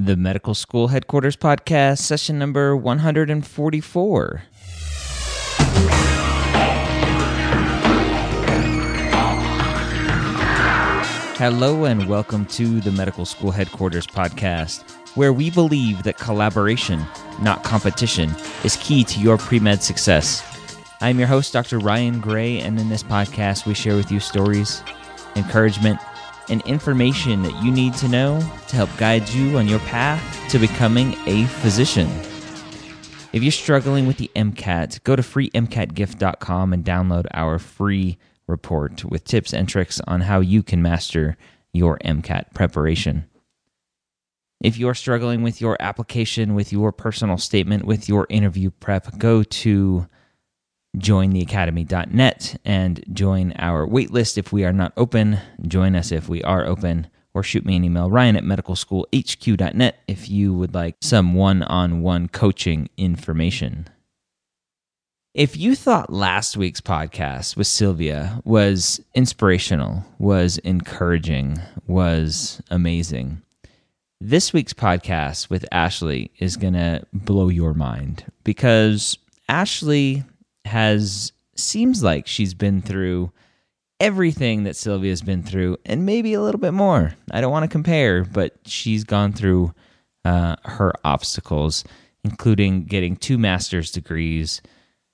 The Medical School Headquarters Podcast, session number 144. Hello, and welcome to the Medical School Headquarters Podcast, where we believe that collaboration, not competition, is key to your pre med success. I'm your host, Dr. Ryan Gray, and in this podcast, we share with you stories, encouragement, and information that you need to know to help guide you on your path to becoming a physician. If you're struggling with the MCAT, go to freemcatgift.com and download our free report with tips and tricks on how you can master your MCAT preparation. If you're struggling with your application, with your personal statement, with your interview prep, go to jointheacademy.net and join our waitlist if we are not open. Join us if we are open, or shoot me an email, ryan at medicalschoolhq.net, if you would like some one on one coaching information. If you thought last week's podcast with Sylvia was inspirational, was encouraging, was amazing, this week's podcast with Ashley is going to blow your mind because Ashley has seems like she's been through everything that Sylvia's been through and maybe a little bit more. I don't want to compare, but she's gone through uh, her obstacles, including getting two master's degrees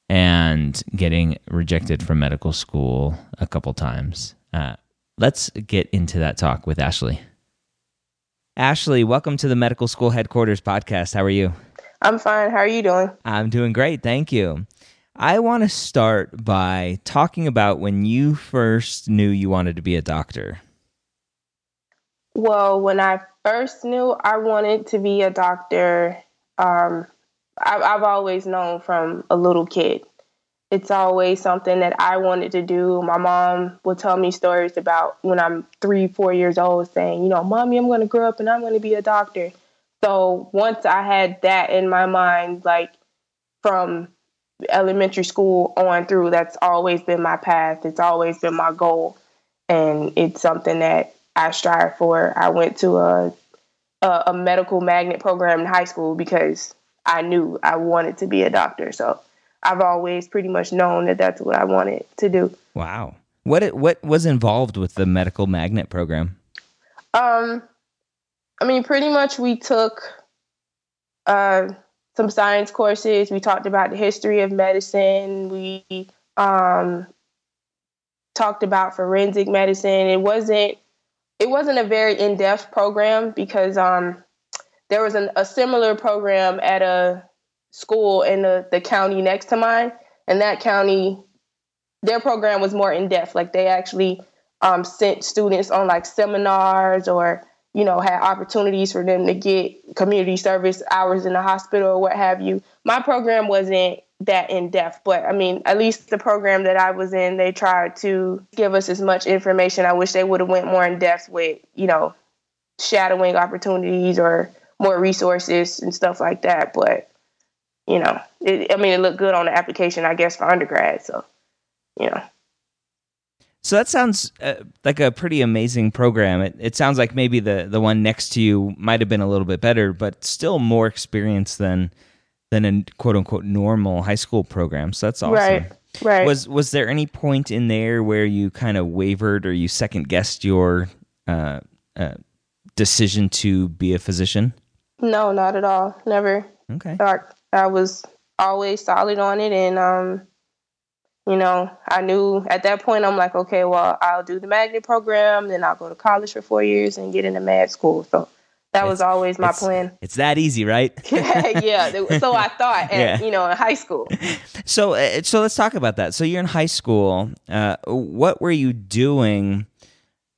and getting rejected from medical school a couple times. Uh, let's get into that talk with Ashley. Ashley, welcome to the Medical School Headquarters podcast. How are you? I'm fine. How are you doing? I'm doing great. Thank you. I want to start by talking about when you first knew you wanted to be a doctor. Well, when I first knew I wanted to be a doctor, um, I, I've always known from a little kid. It's always something that I wanted to do. My mom would tell me stories about when I'm three, four years old, saying, you know, mommy, I'm going to grow up and I'm going to be a doctor. So once I had that in my mind, like from elementary school on through, that's always been my path. It's always been my goal. And it's something that I strive for. I went to a, a, a medical magnet program in high school because I knew I wanted to be a doctor. So I've always pretty much known that that's what I wanted to do. Wow. What what was involved with the medical magnet program? Um, I mean, pretty much we took uh, some science courses. We talked about the history of medicine. We um, talked about forensic medicine. It wasn't it wasn't a very in depth program because um, there was an, a similar program at a school in the, the county next to mine, and that county, their program was more in depth. Like they actually um, sent students on like seminars or you know had opportunities for them to get community service hours in the hospital or what have you. My program wasn't that in depth, but I mean, at least the program that I was in, they tried to give us as much information. I wish they would have went more in depth with you know shadowing opportunities or more resources and stuff like that. But you know, it, I mean, it looked good on the application, I guess, for undergrad. So, you know. So that sounds uh, like a pretty amazing program. It, it sounds like maybe the, the one next to you might have been a little bit better, but still more experience than than a quote unquote normal high school program. So that's awesome. Right. Right. Was was there any point in there where you kind of wavered or you second guessed your uh, uh, decision to be a physician? No, not at all. Never. Okay. I, I was always solid on it, and um, you know, I knew at that point, I'm like, okay, well, I'll do the magnet program, then I'll go to college for four years and get into med school. So that It's- was always my it's, plan. It's that easy, right? yeah. So I thought, at, Yeah. you know, in high school. So, uh, so let's talk about that. So, you're in high school. Uh, what were you doing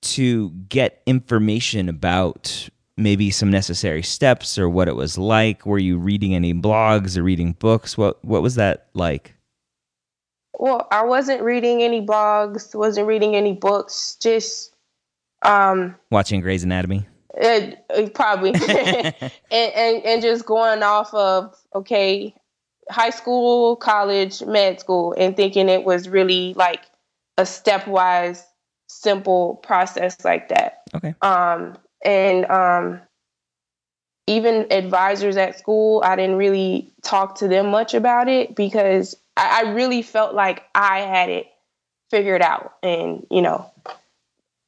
to get information about maybe some necessary steps or what it was like? Were you reading any blogs or reading books? What What was that like? Well, I wasn't reading any blogs, wasn't reading any books, just um, Watching Grey's Anatomy. it, it probably and, and and just going off of okay high school college med school and thinking it was really like a stepwise simple process like that Okay. um and um even advisors at school i didn't really talk to them much about it because i, I really felt like i had it figured out and you know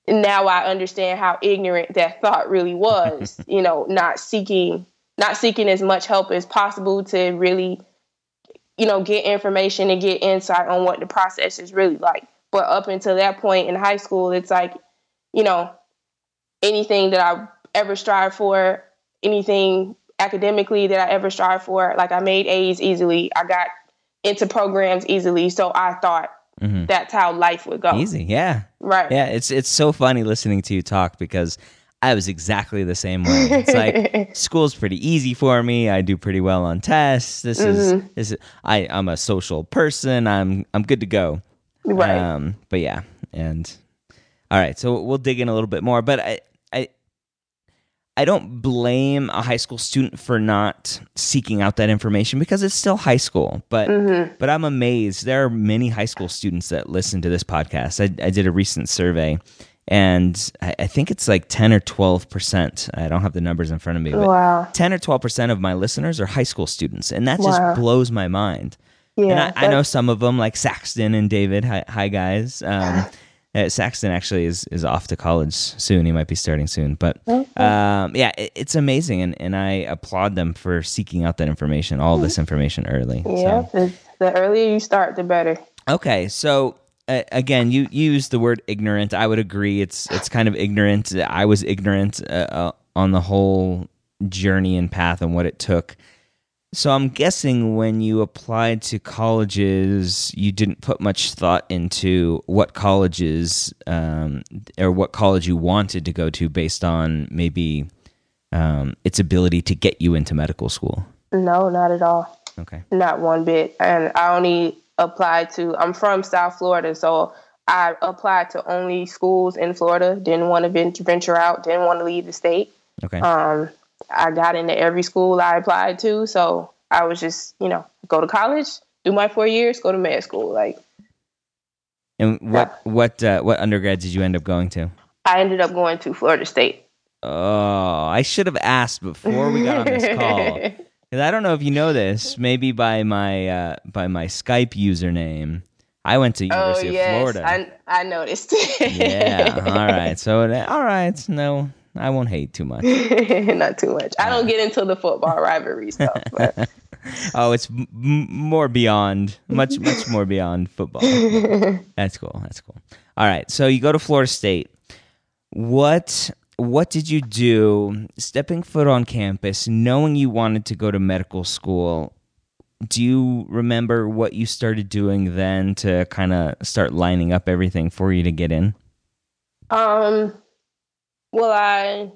now I understand how ignorant that thought really was, you know, not seeking not seeking as much help as possible to really you know, get information and get insight on what the process is really like. But up until that point in high school, it's like, you know, anything that I ever strive for, anything academically that I ever strive for, like I made A's easily. I got into programs easily. So I thought hmm that's how life would go. Easy, yeah, Right. yeah. It's it's so funny listening to you talk because I was exactly the same way. It's like school's pretty easy for me. I do pretty well on tests. This is Mm-hmm. this is I I'm a social person. I'm I'm good to go. right. Um, but yeah, and all right, so we'll dig in a little bit more. But I, I, don't blame a high school student for not seeking out that information because it's still high school. But Mm-hmm. but I'm amazed. There are many high school students that listen to this podcast. I, I did a recent survey. And I, I think it's like 10 or 12%. I don't have the numbers in front of me, but Wow. 10 or 12% of my listeners are high school students. And that Wow. just blows my mind Yeah. and I, I know some of them like Saxton and David. Hi, hi guys. Um, uh, Saxton actually is, is off to college soon. He might be starting soon. But um, yeah, it, it's amazing, and, and I applaud them for seeking out that information, all this information early. Yeah. So. The, the earlier you start, the better. Okay, so uh, again, you, you use the word ignorant. I would agree. It's it's kind of ignorant. I was ignorant uh, uh, on the whole journey and path and what it took. So I'm guessing when you applied to colleges, you didn't put much thought into what colleges um, or what college you wanted to go to based on maybe um, its ability to get you into medical school. No, not at all. Okay. Not one bit. And I only applied to, I'm from South Florida, so I applied to only schools in Florida. Didn't want to venture out, didn't want to leave the state. Okay. Um, I got into every school I applied to, so I was just, you know, go to college, do my four years, go to med school. Like, and what what uh, what undergrad did you end up going to? I ended up going to Florida State. Oh, I should have asked before we got on this call. 'Cause I don't know if you know this. Maybe by my uh, by my Skype username, I went to oh University yes, of Florida. I I noticed. yeah. All right. So all right. No, I won't hate too much. Not too much. I don't get into the football rivalry stuff. But Oh, it's m- more beyond, much much more beyond football. That's cool. That's cool. All right. So you go to Florida State. What what did you do stepping foot on campus, knowing you wanted to go to medical school? Do you remember what you started doing then to kind of start lining up everything for you to get in? um, well, I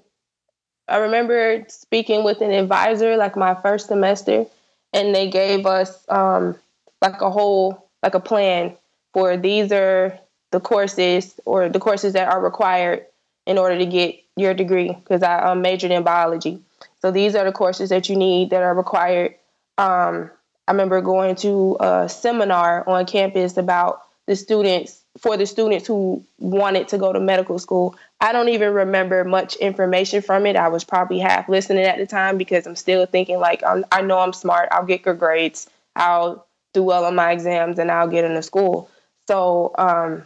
I remember speaking with an advisor like my first semester, and they gave us um like a whole like a plan for these are the courses or the courses that are required in order to get your degree because I um, majored in biology. So these are the courses that you need that are required. Um, I remember going to a seminar on campus about the students for the students who wanted to go to medical school. I don't even remember much information from it. I was probably half listening at the time because I'm still thinking like I'm, I know I'm smart. I'll get good grades. I'll do well on my exams and I'll get into school. So um,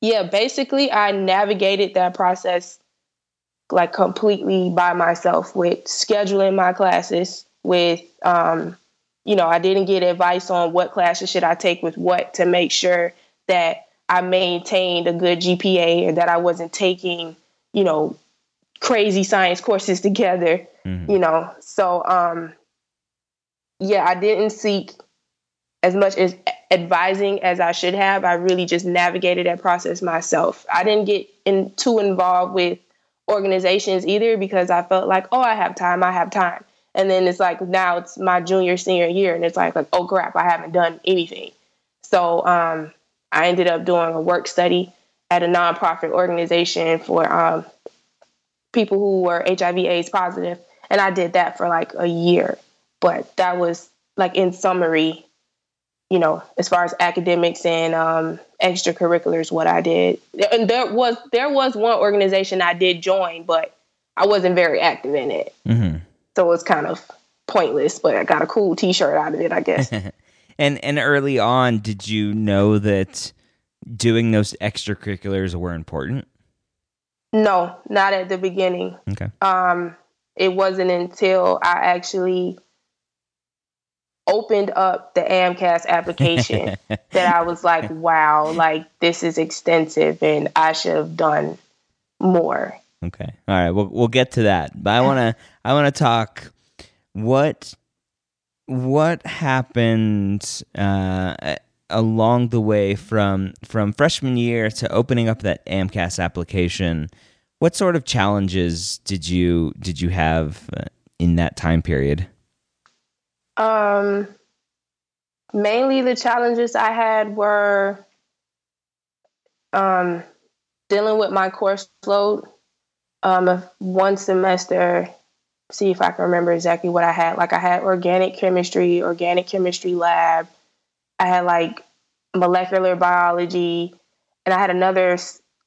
yeah, basically I navigated that process like completely by myself with scheduling my classes, with um, you know, I didn't get advice on what classes should I take with what to make sure that I maintained a good GPA and that I wasn't taking, you know, crazy science courses together, mm-hmm. you know. So um yeah, I didn't seek as much as advising as I should have. I really just navigated that process myself. I didn't get in, too involved with organizations either because I felt like, oh, I have time, I have time. And then it's like now it's my junior senior year, and it's like like oh crap, I haven't done anything. So um, I ended up doing a work study at a nonprofit organization for um, people who were HIV/AIDS positive, and I did that for like a year. But that was like in summary, you know, as far as academics and um, extracurriculars, what I did. And there was there was one organization I did join, but I wasn't very active in it. Mm-hmm. So it was kind of pointless, but I got a cool T-shirt out of it, I guess. and and early on, did you know that doing those extracurriculars were important? No, not at the beginning. Okay. Um, it wasn't until I actually opened up the AMCAS application that I was like, wow, like this is extensive and I should have done more. Okay. All right. We'll we'll get to that. But I wanna I wanna talk what what happened uh, along the way from from freshman year to opening up that AMCAS application. What sort of challenges did you did you have uh, in that time period? Um, mainly the challenges I had were um, dealing with my course load um, one semester, see if I can remember exactly what I had. Like I had organic chemistry, organic chemistry lab. I had like molecular biology, and I had another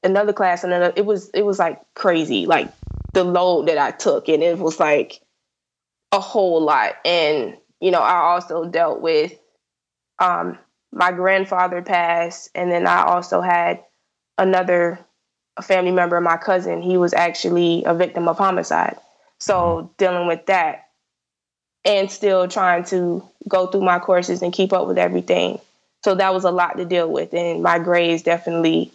another class and another. It was it was like crazy, like the load that I took, and it was like a whole lot. And you know, I also dealt with um, my grandfather passed, and then I also had another family member my cousin, he was actually a victim of homicide. So mm-hmm. dealing with that and still trying to go through my courses and keep up with everything. So that was a lot to deal with. And my grades definitely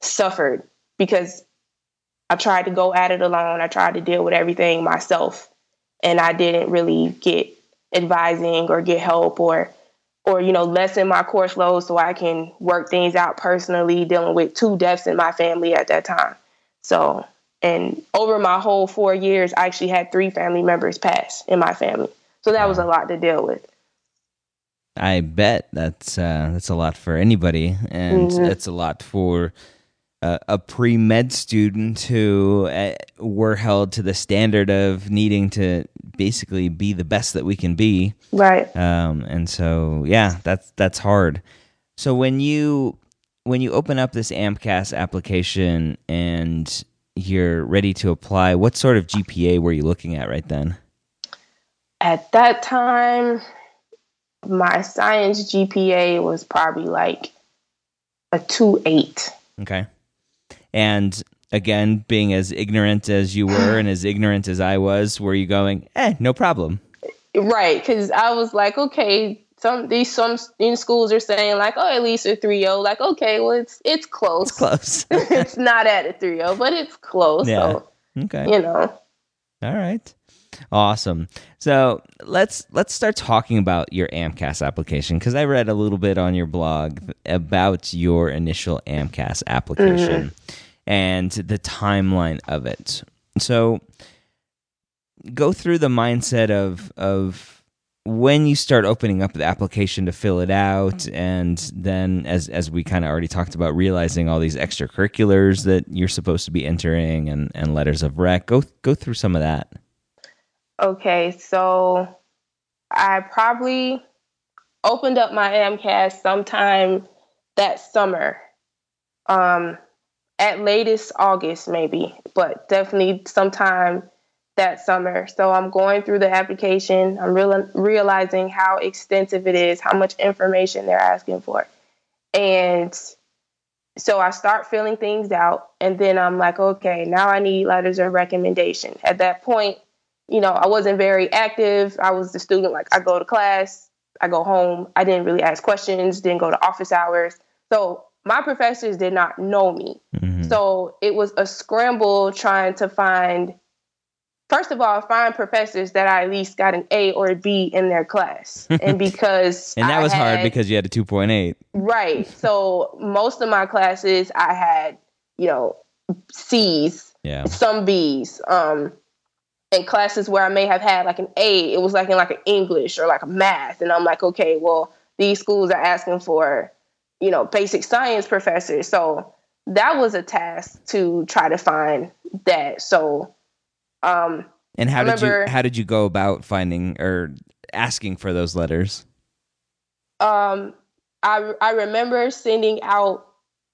suffered because I tried to go at it alone. I tried to deal with everything myself. And I didn't really get advising or get help or or you know lessen my course load so I can work things out personally dealing with two deaths in my family at that time. So, and over my whole 4 years I actually had 3 family members pass in my family. So that was a lot to deal with. I bet that's uh, that's a lot for anybody and mm-hmm. it's a lot for a pre med student who uh, were held to the standard of needing to basically be the best that we can be. Right. Um, and so, yeah, that's that's hard. So when you when you open up this AMCAS application and you're ready to apply, what sort of GPA were you looking at right then? At that time, my science GPA was probably like a two eight. Okay. And again, being as ignorant as you were and as ignorant as I was, were you going, eh, no problem? Right, because I was like, okay, some these some in schools are saying like, oh, at least a 3.0. Like, okay, well, it's it's close. It's close. it's not at a 3.0, but it's close. Yeah. So, okay. You know. All right. Awesome. So let's let's start talking about your AMCAS application because I read a little bit on your blog about your initial AMCAS application mm-hmm. and the timeline of it. So go through the mindset of of when you start opening up the application to fill it out and then as as we kind of already talked about realizing all these extracurriculars that you're supposed to be entering and and letters of rec go go through some of that Okay, so I probably opened up my AMCAS sometime that summer. Um, at latest August, maybe, but definitely sometime that summer. So I'm going through the application. I'm real- realizing how extensive it is, how much information they're asking for. And so I start filling things out. And then I'm like, okay, now I need letters of recommendation. At that point, you know, I wasn't very active. I was the student, like I go to class, I go home. I didn't really ask questions, didn't go to office hours. So my professors did not know me. Mm-hmm. So it was a scramble trying to find, first of all, find professors that I at least got an A or a B in their class. And because And that I was had, hard because you had a 2.8. Right. So most of my classes I had, you know, C's, Yeah. some B's. Um in classes where I may have had like an A, it was like in like an English or like a math. And I'm like, okay, well, these schools are asking for, you know, basic science professors. So that was a task to try to find that. So um And how did you how did you go about finding or asking for those letters? um I I remember sending out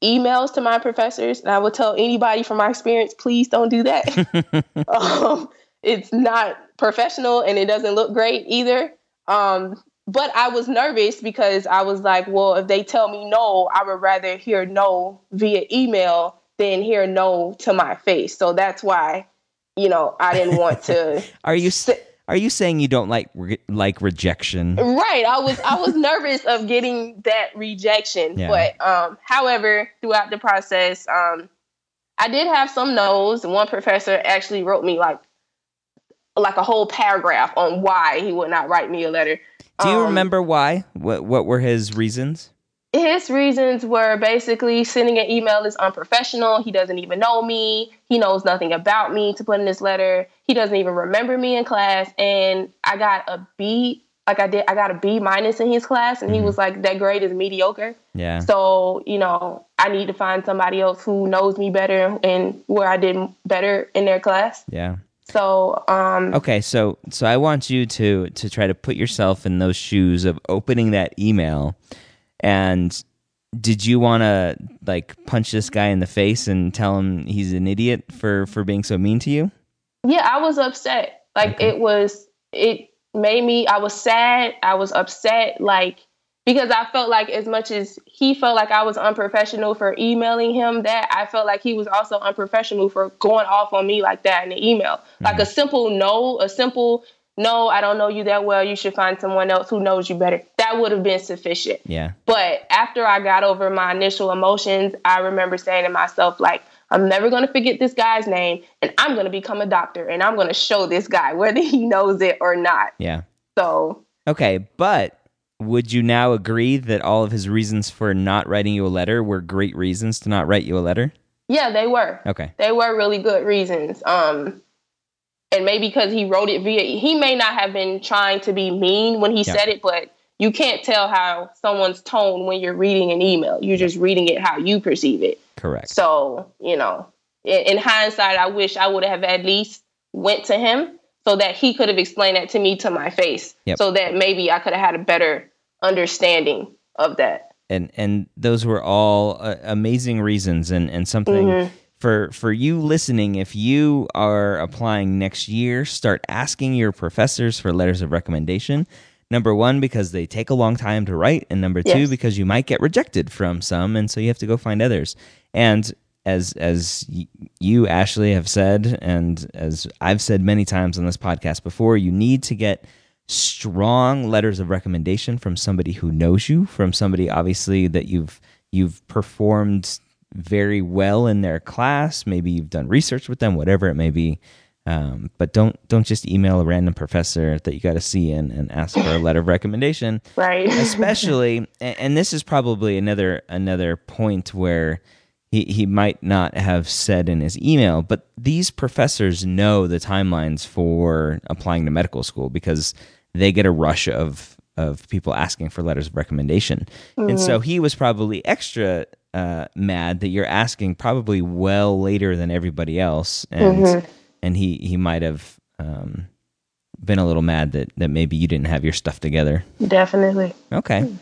emails to my professors and I would tell anybody from my experience, please don't do that. um, it's not professional and it doesn't look great either. Um, but I was nervous because I was like, well, if they tell me no, I would rather hear no via email than hear no to my face. So that's why, you know, I didn't want to. Are you s- are you saying you don't like re- like rejection? Right. I was I was nervous of getting that rejection. Yeah. But um however, throughout the process, um I did have some no's. One professor actually wrote me like like a whole paragraph on why he would not write me a letter. Do you Um, remember why? What what were his reasons? His reasons were basically sending an email is unprofessional. He doesn't even know me. He knows nothing about me to put in this letter. He doesn't even remember me in class. And I got a B, like I did, I got a B minus in his class. And he was like, that grade is mediocre. Yeah. So, you know, I need to find somebody else who knows me better and where I did better in their class. Yeah. So, um, Okay, so so I want you to to try to put yourself in those shoes of opening that email and did you want to like punch this guy in the face and tell him he's an idiot for for being so mean to you? yeah, I was upset. Like Okay. it was, it made me, I was sad. I was upset. Like, because I felt like as much as he felt like I was unprofessional for emailing him that, I felt like he was also unprofessional for going off on me like that in the email. Like mm-hmm. a simple no, a simple no, I don't know you that well. You should find someone else who knows you better. That would have been sufficient. Yeah. But after I got over my initial emotions, I remember saying to myself, like, I'm never going to forget this guy's name and I'm going to become a doctor and I'm going to show this guy whether he knows it or not. Yeah. So, Okay, but would you now agree that all of his reasons for not writing you a letter were great reasons to not write you a letter? yeah, they were. Okay. They were really good reasons. Um, and maybe because he wrote it via, he may not have been trying to be mean when he Yeah. said it, but you can't tell how someone's tone when you're reading an email. You're just reading it how you perceive it. Correct. So, you know, in, in hindsight, I wish I would have at least went to him so that he could have explained that to me to my face. Yep. So that maybe I could have had a better understanding of that. and and those were all uh, amazing reasons and and something Mhm. For for you listening if you are applying next year start asking your professors for letters of recommendation number one because they take a long time to write and number two Yes. because you might get rejected from some and so you have to go find others and as as you ashley have said and as i've said many times on this podcast before you need to get strong letters of recommendation from somebody who knows you, from somebody obviously that you've you've performed very well in their class. Maybe you've done research with them, whatever it may be. Um, but don't don't just email a random professor that you got to see and, and ask for a letter of recommendation Right. especially a- and this is probably another another point where he, he might not have said in his email but these professors know the timelines for applying to medical school because they get a rush of of people asking for letters of recommendation and so he was probably extra uh, mad that you're asking probably well later than everybody else and and he he might have um, been a little mad that that maybe you didn't have your stuff together Definitely. Okay.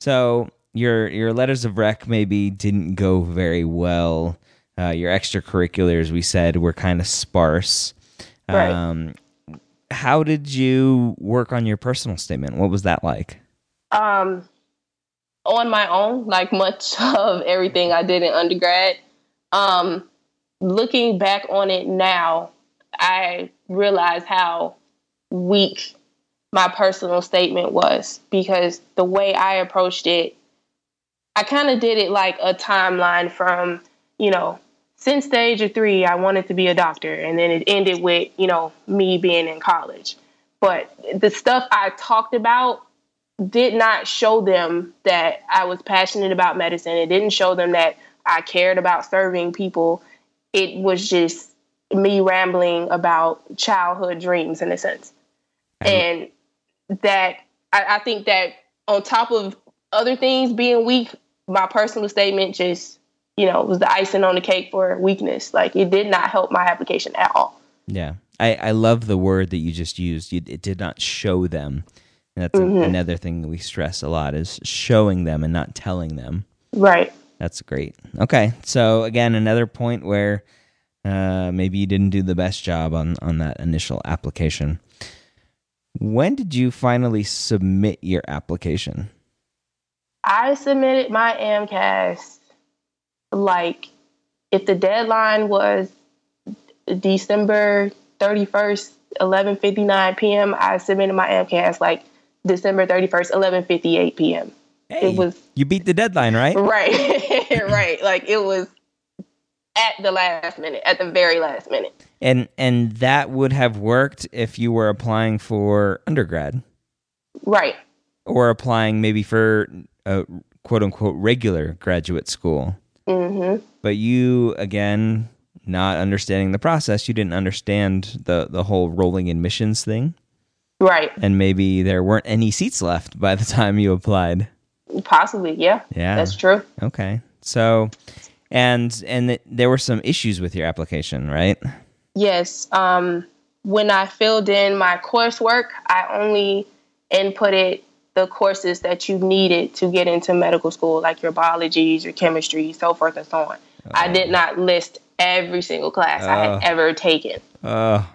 So your your letters of rec maybe didn't go very well. Uh, your extracurriculars, we said, were kind of sparse. Right. Um, how did you work on your personal statement? What was that like? Um, on my own, like much of everything I did in undergrad. Um, looking back on it now, I realize how weak my personal statement was because the way I approached it, I kind of did it like a timeline from, you know, since the age of three, I wanted to be a doctor. And then it ended with, you know, me being in college. But the stuff I talked about did not show them that I was passionate about medicine. It didn't show them that I cared about serving people. It was just me rambling about childhood dreams in a sense. And that I, I think that on top of other things being weak, my personal statement just, you know, was the icing on the cake for weakness. Like it did not help my application at all. Yeah. I, I love the word that you just used. You, it did not show them. And that's mm-hmm. a, another thing that we stress a lot is showing them and not telling them. Right. That's great. Okay. So again, another point where uh, maybe you didn't do the best job on, on that initial application. When did you finally submit your application? I submitted my AMCAS like if the deadline was December 31st, 11:59 p.m., I submitted my AMCAS like December 31st, 11:58 p.m. Hey, it was you beat the deadline, right? Right. right. Like it was at the last minute, at the very last minute. And and that would have worked if you were applying for undergrad. Right. Or applying maybe for a quote unquote regular graduate school. Mm-hmm. But you again not understanding the process, you didn't understand the the whole rolling admissions thing. Right. And maybe there weren't any seats left by the time you applied. Possibly, yeah. Yeah. That's true. Okay. So and and th- there were some issues with your application, right? Yes. Um, when I filled in my coursework, I only inputted the courses that you needed to get into medical school, like your biologies, your chemistry, so forth and so on. Oh. I did not list every single class I had ever taken. Oh,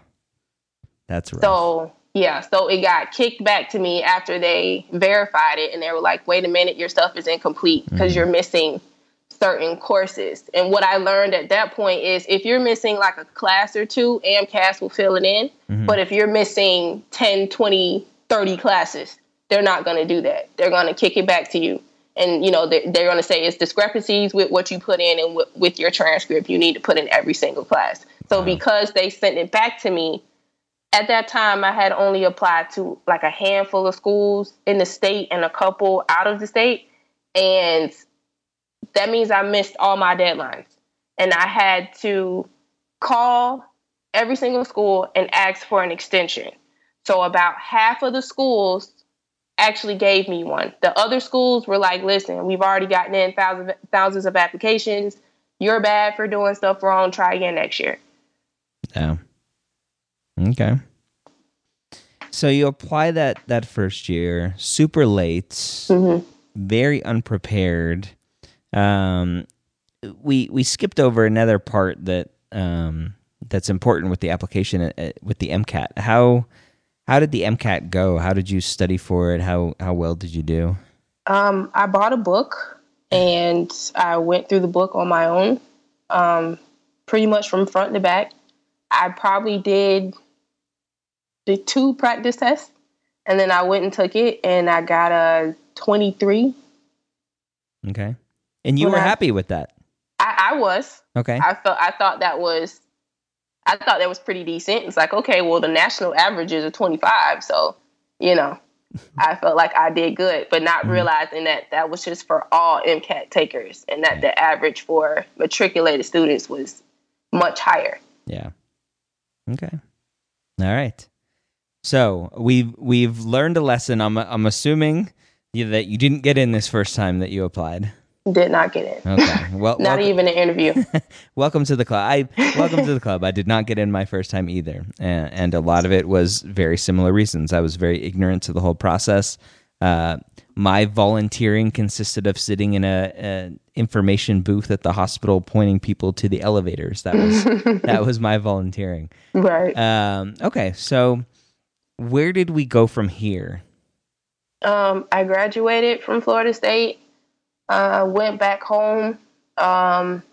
that's right. So yeah, so it got kicked back to me after they verified it, and they were like, "Wait a minute, your stuff is incomplete because mm-hmm. you're missing certain courses. And what I learned at that point is if you're missing like a class or two, AMCAS will fill it in. Mm-hmm. But if you're missing 10, 20, 30 classes, they're not going to do that. They're going to kick it back to you. And, you know, they're, they're going to say it's discrepancies with what you put in and w- with your transcript. You need to put in every single class. So wow. because they sent it back to me, at that time, I had only applied to like a handful of schools in the state and a couple out of the state. And that means I missed all my deadlines. And I had to call every single school and ask for an extension. So about half of the schools actually gave me one. The other schools were like, listen, we've already gotten in thousands thousands of applications. You're bad for doing stuff wrong. Try again next year. Yeah. Okay. So you apply that that first year, super late, mm-hmm. very unprepared um, we we skipped over another part that um, that's important with the application uh, with the MCAT. How how did the MCAT go? How did you study for it? How how well did you do? Um, I bought a book and I went through the book on my own, um, pretty much from front to back. I probably did the two practice tests, and then I went and took it, and I got a twenty three. Okay. And you were I, happy with that? I, I, was. Okay. I felt I thought that was I thought that was pretty decent. It's like, okay, well the national average is a twenty five, so you know, I felt like I did good, but not mm-hmm. realizing that that was just for all MCAT takers and that yeah. the average for matriculated students was much higher. Yeah. Okay. All right. So we've we've learned a lesson. I'm I'm assuming that you didn't get in this first time that you applied. Did not get in. Okay. Well, not welcome. even an interview. welcome to the club. I welcome to the club. I did not get in my first time either, and, and, a lot of it was very similar reasons. I was very ignorant to the whole process. Uh, my volunteering consisted of sitting in a, a, information booth at the hospital, pointing people to the elevators. That was that was my volunteering. Right. Um, okay. So, where did we go from here? Um, I graduated from Florida State uh, went back home. Um,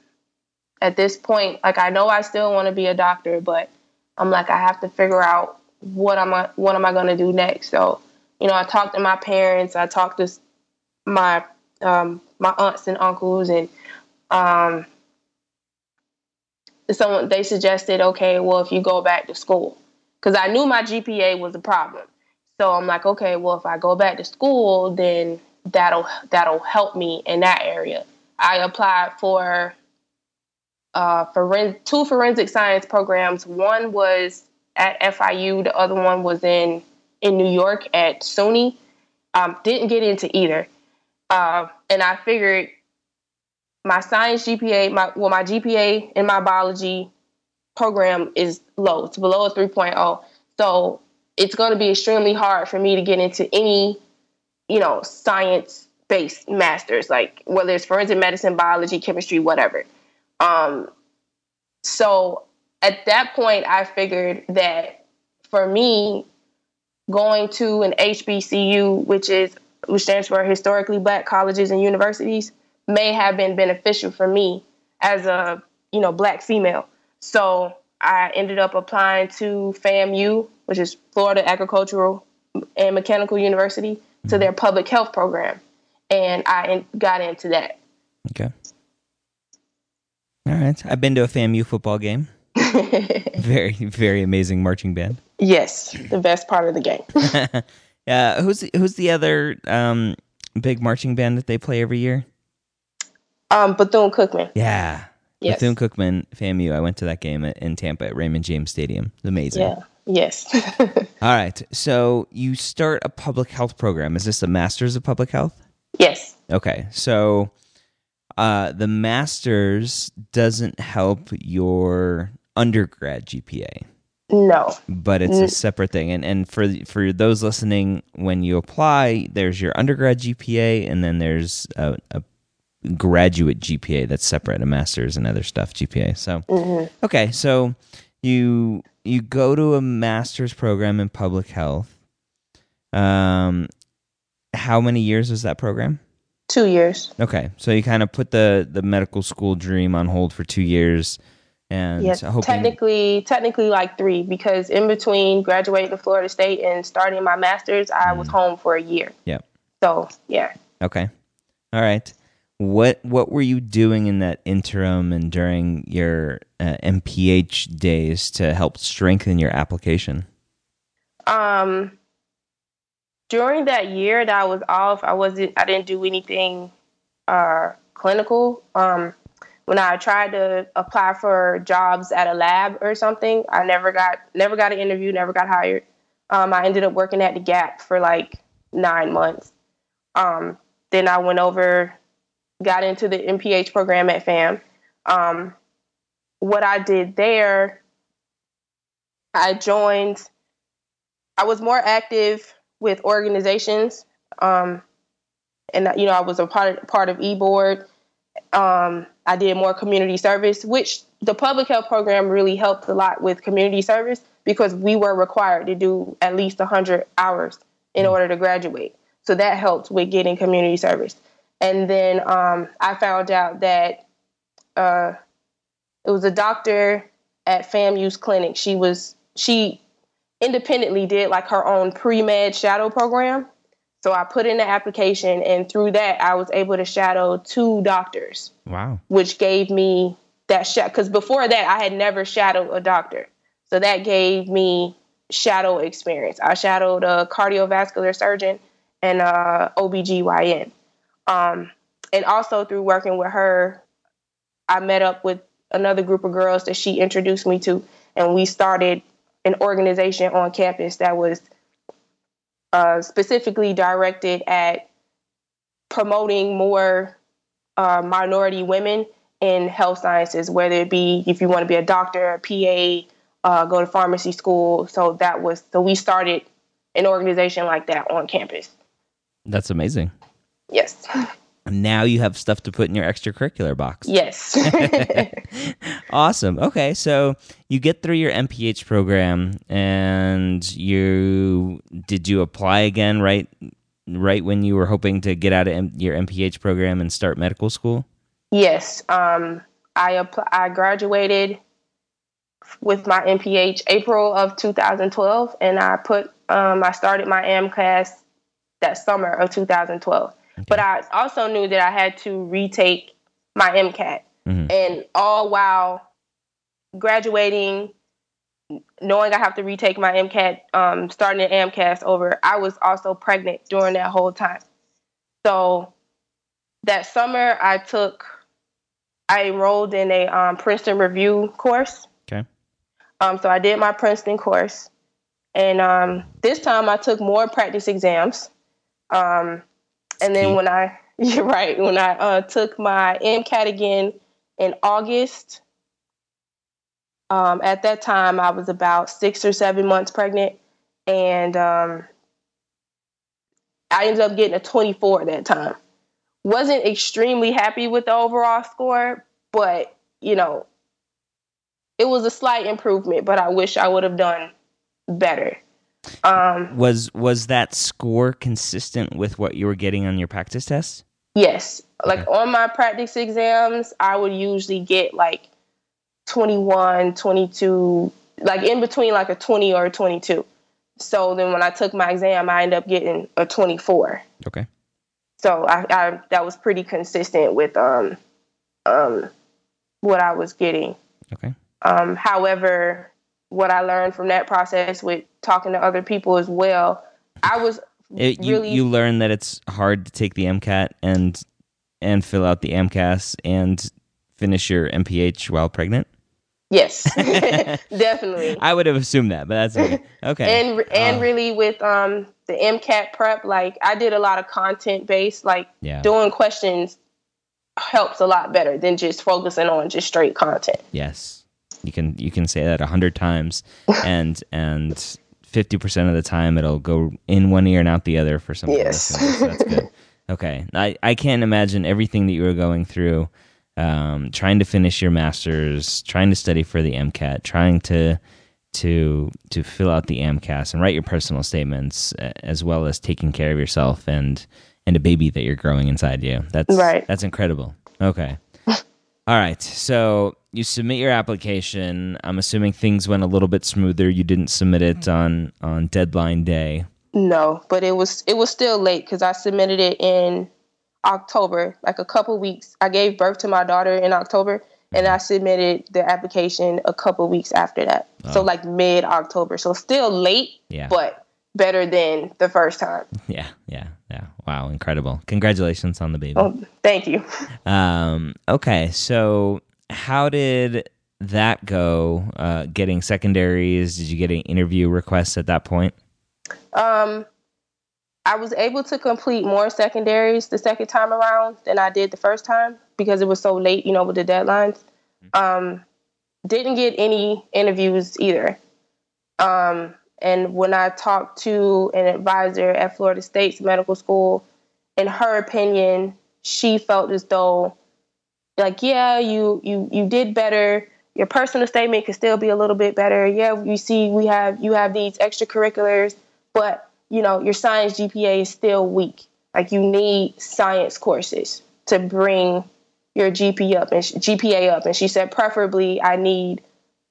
at this point, like I know I still want to be a doctor, but I'm like I have to figure out what am I what am I going to do next? So, you know, I talked to my parents, I talked to my um, my aunts and uncles, and um, someone they suggested, okay, well, if you go back to school, because I knew my GPA was a problem. So I'm like, okay, well, if I go back to school, then that'll that'll help me in that area. I applied for uh, two forensic science programs. One was at FIU. The other one was in in New York at SUNY. Um, didn't get into either, uh, and I figured my science GPA, my well, my GPA in my biology program is low. It's below a 3.0. So it's going to be extremely hard for me to get into any, you know, science based masters, like whether it's forensic medicine, biology, chemistry, whatever. Um, so at that point, I figured that for me, going to an HBCU, which is which stands for historically black colleges and universities, may have been beneficial for me as a you know black female. So I ended up applying to FAMU, which is Florida Agricultural and Mechanical University, to their public health program, and I got into that. Okay. All right. I've been to a FAMU football game. very, very amazing marching band. Yes, the best part of the game. uh, who's who's the other um, big marching band that they play every year? Um, Bethune Cookman. Yeah. Yes. Bethune Cookman, FAMU. I went to that game in Tampa at Raymond James Stadium. Amazing. Yeah. Yes. All right. So you start a public health program. Is this a master's of public health? Yes. Okay. So uh, the master's doesn't help your undergrad GPA. No. But it's a separate thing. And and for for those listening, when you apply, there's your undergrad GPA and then there's a, a graduate GPA that's separate, a master's and other stuff GPA. So mm-hmm. okay, so you you go to a master's program in public health. Um, how many years was that program? Two years. Okay, so you kind of put the the medical school dream on hold for two years, and yes, hoping... technically, technically like three because in between graduating to Florida State and starting my master's, I mm. was home for a year. Yeah. So yeah. Okay. All right what what were you doing in that interim and during your uh, MPH days to help strengthen your application? Um, during that year that I was off, I wasn't I didn't do anything uh, clinical. Um, when I tried to apply for jobs at a lab or something, I never got never got an interview, never got hired. Um, I ended up working at the Gap for like nine months. Um, then I went over got into the MPH program at FAM. Um, what I did there, I joined, I was more active with organizations. Um, and, you know, I was a part, part of eBoard. Um, I did more community service, which the public health program really helped a lot with community service because we were required to do at least 100 hours in order to graduate. So that helped with getting community service. And then um, I found out that uh, it was a doctor at FAMU's clinic. She was she independently did like her own pre med shadow program. So I put in the application, and through that, I was able to shadow two doctors. Wow! Which gave me that shot because before that, I had never shadowed a doctor. So that gave me shadow experience. I shadowed a cardiovascular surgeon and a OBGYN. Um, and also through working with her, I met up with another group of girls that she introduced me to, and we started an organization on campus that was uh, specifically directed at promoting more uh, minority women in health sciences, whether it be if you want to be a doctor, a PA, uh, go to pharmacy school. So that was so we started an organization like that on campus. That's amazing. Yes. Now you have stuff to put in your extracurricular box. Yes. awesome. Okay, so you get through your MPH program, and you did you apply again right right when you were hoping to get out of M- your MPH program and start medical school? Yes. Um, I apl- I graduated with my MPH April of 2012, and I put um, I started my AMCAS that summer of 2012. Okay. But I also knew that I had to retake my MCAT, mm-hmm. and all while graduating, knowing I have to retake my MCAT, um, starting an AMCAS over, I was also pregnant during that whole time. So that summer, I took, I enrolled in a um, Princeton review course. Okay. Um, so I did my Princeton course, and um, this time I took more practice exams. Um, and then when I, you're right, when I uh, took my MCAT again in August um, at that time, I was about six or seven months pregnant, and um, I ended up getting a 24 at that time. Wasn't extremely happy with the overall score, but you know, it was a slight improvement. But I wish I would have done better. Um, was was that score consistent with what you were getting on your practice tests? Yes. Like okay. on my practice exams, I would usually get like 21, 22, like in between like a 20 or a 22. So then when I took my exam, I ended up getting a 24. Okay. So I, I that was pretty consistent with um um what I was getting. Okay. Um, however, what I learned from that process with talking to other people as well, I was it, you, really you learn that it's hard to take the MCAT and and fill out the AMCAS and finish your MPH while pregnant. Yes, definitely. I would have assumed that, but that's okay. okay. And and uh, really with um the MCAT prep, like I did a lot of content based, like yeah. doing questions helps a lot better than just focusing on just straight content. Yes, you can you can say that a hundred times, and and fifty percent of the time it'll go in one ear and out the other for some. Yes, so that's good. Okay, I I can't imagine everything that you were going through um, trying to finish your masters, trying to study for the MCAT, trying to to to fill out the AMCAS and write your personal statements, as well as taking care of yourself and and a baby that you're growing inside you. That's right. That's incredible. Okay. All right. So you submit your application. I'm assuming things went a little bit smoother. You didn't submit it mm-hmm. on on deadline day. No, but it was it was still late because I submitted it in October, like a couple weeks. I gave birth to my daughter in October, and I mm-hmm. submitted the application a couple weeks after that. Oh. So like mid October. So still late, yeah. but better than the first time. Yeah, yeah, yeah. Wow, incredible! Congratulations on the baby. Oh, thank you. Um, okay, so how did that go? Uh, getting secondaries? Did you get any interview requests at that point? Um, I was able to complete more secondaries the second time around than I did the first time because it was so late, you know, with the deadlines. Um, didn't get any interviews either. Um, and when I talked to an advisor at Florida State's medical school, in her opinion, she felt as though, like, yeah, you you you did better. Your personal statement could still be a little bit better. Yeah, you see, we have you have these extracurriculars, but you know, your science GPA is still weak. Like you need science courses to bring your GPA up and GPA up. And she said, preferably, I need,